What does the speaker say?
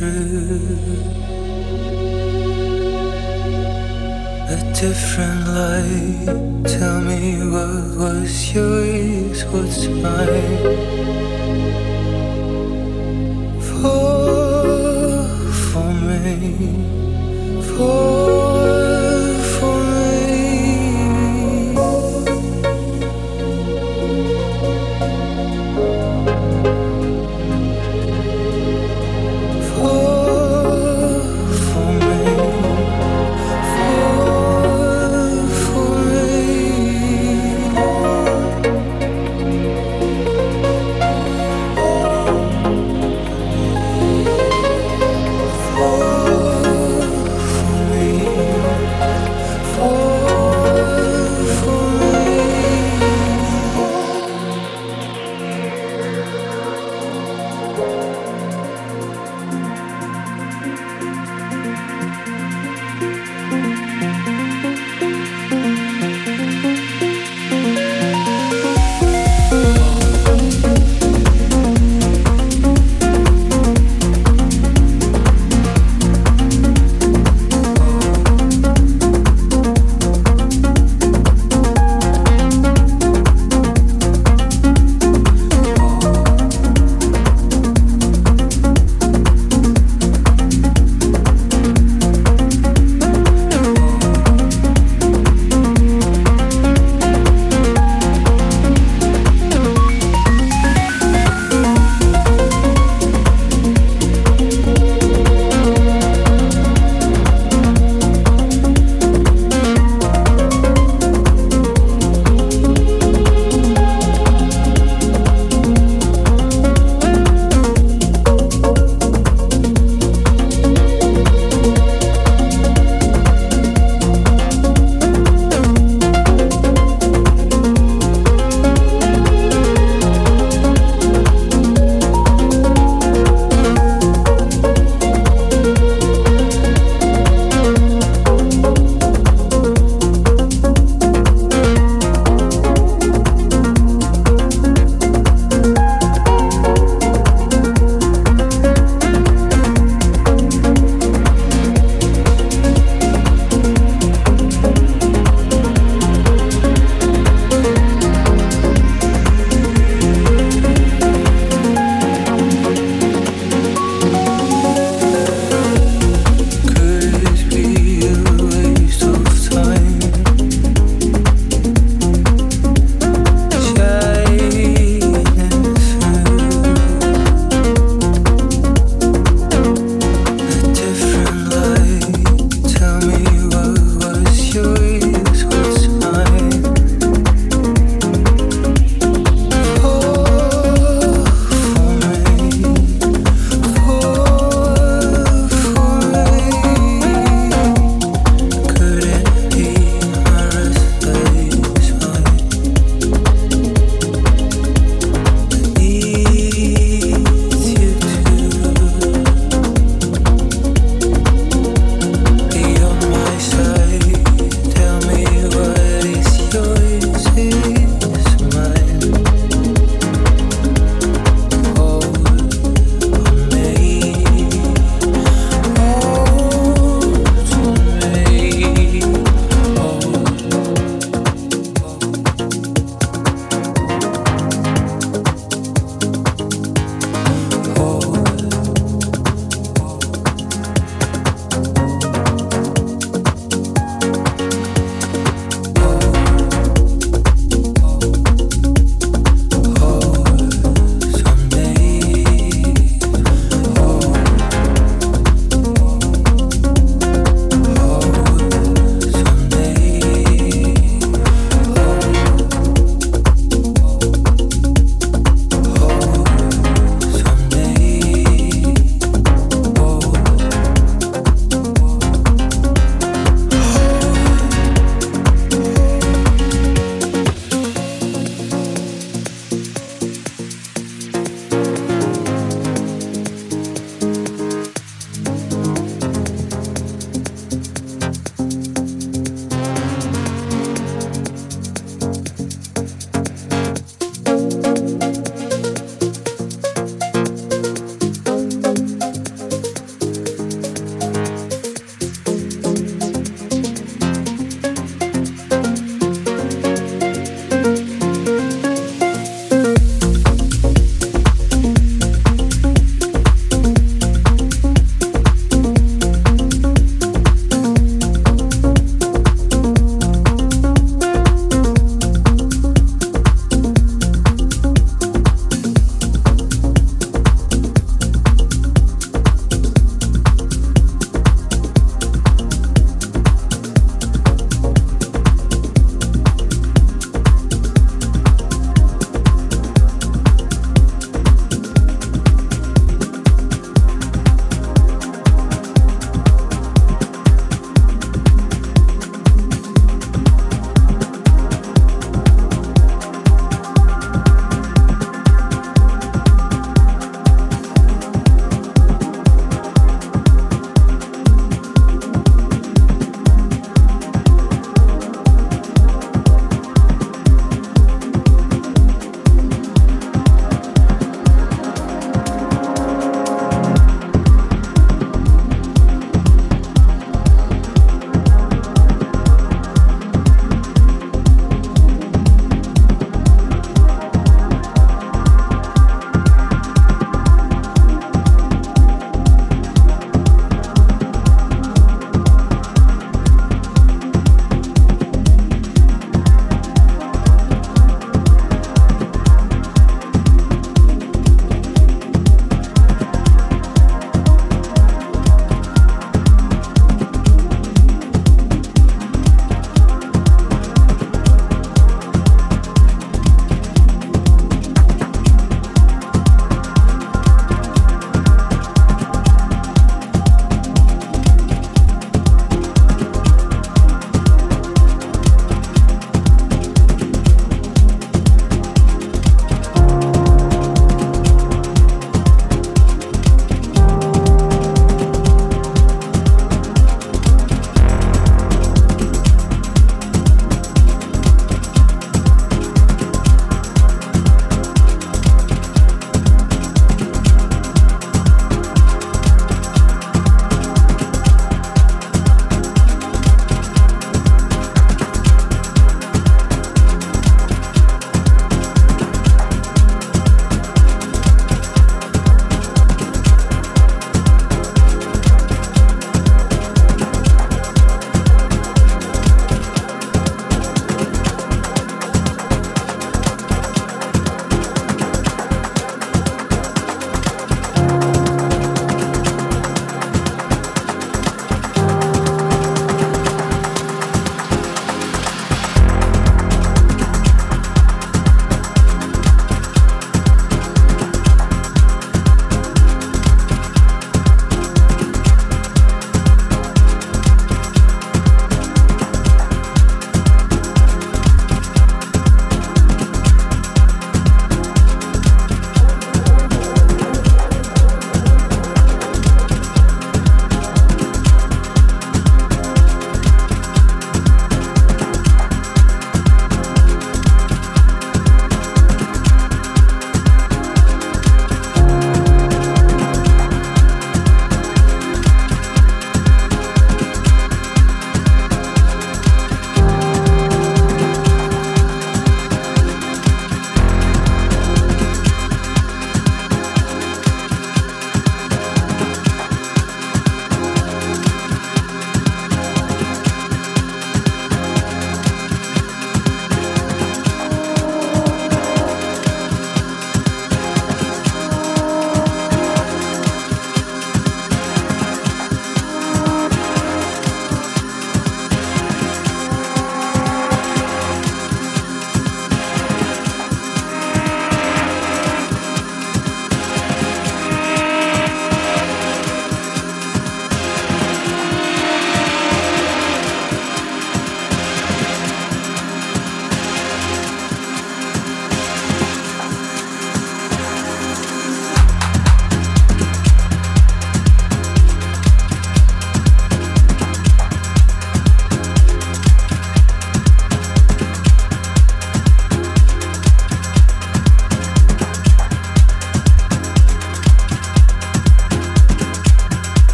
A different light. Tell me what was yours, what's mine. Fall for me, fall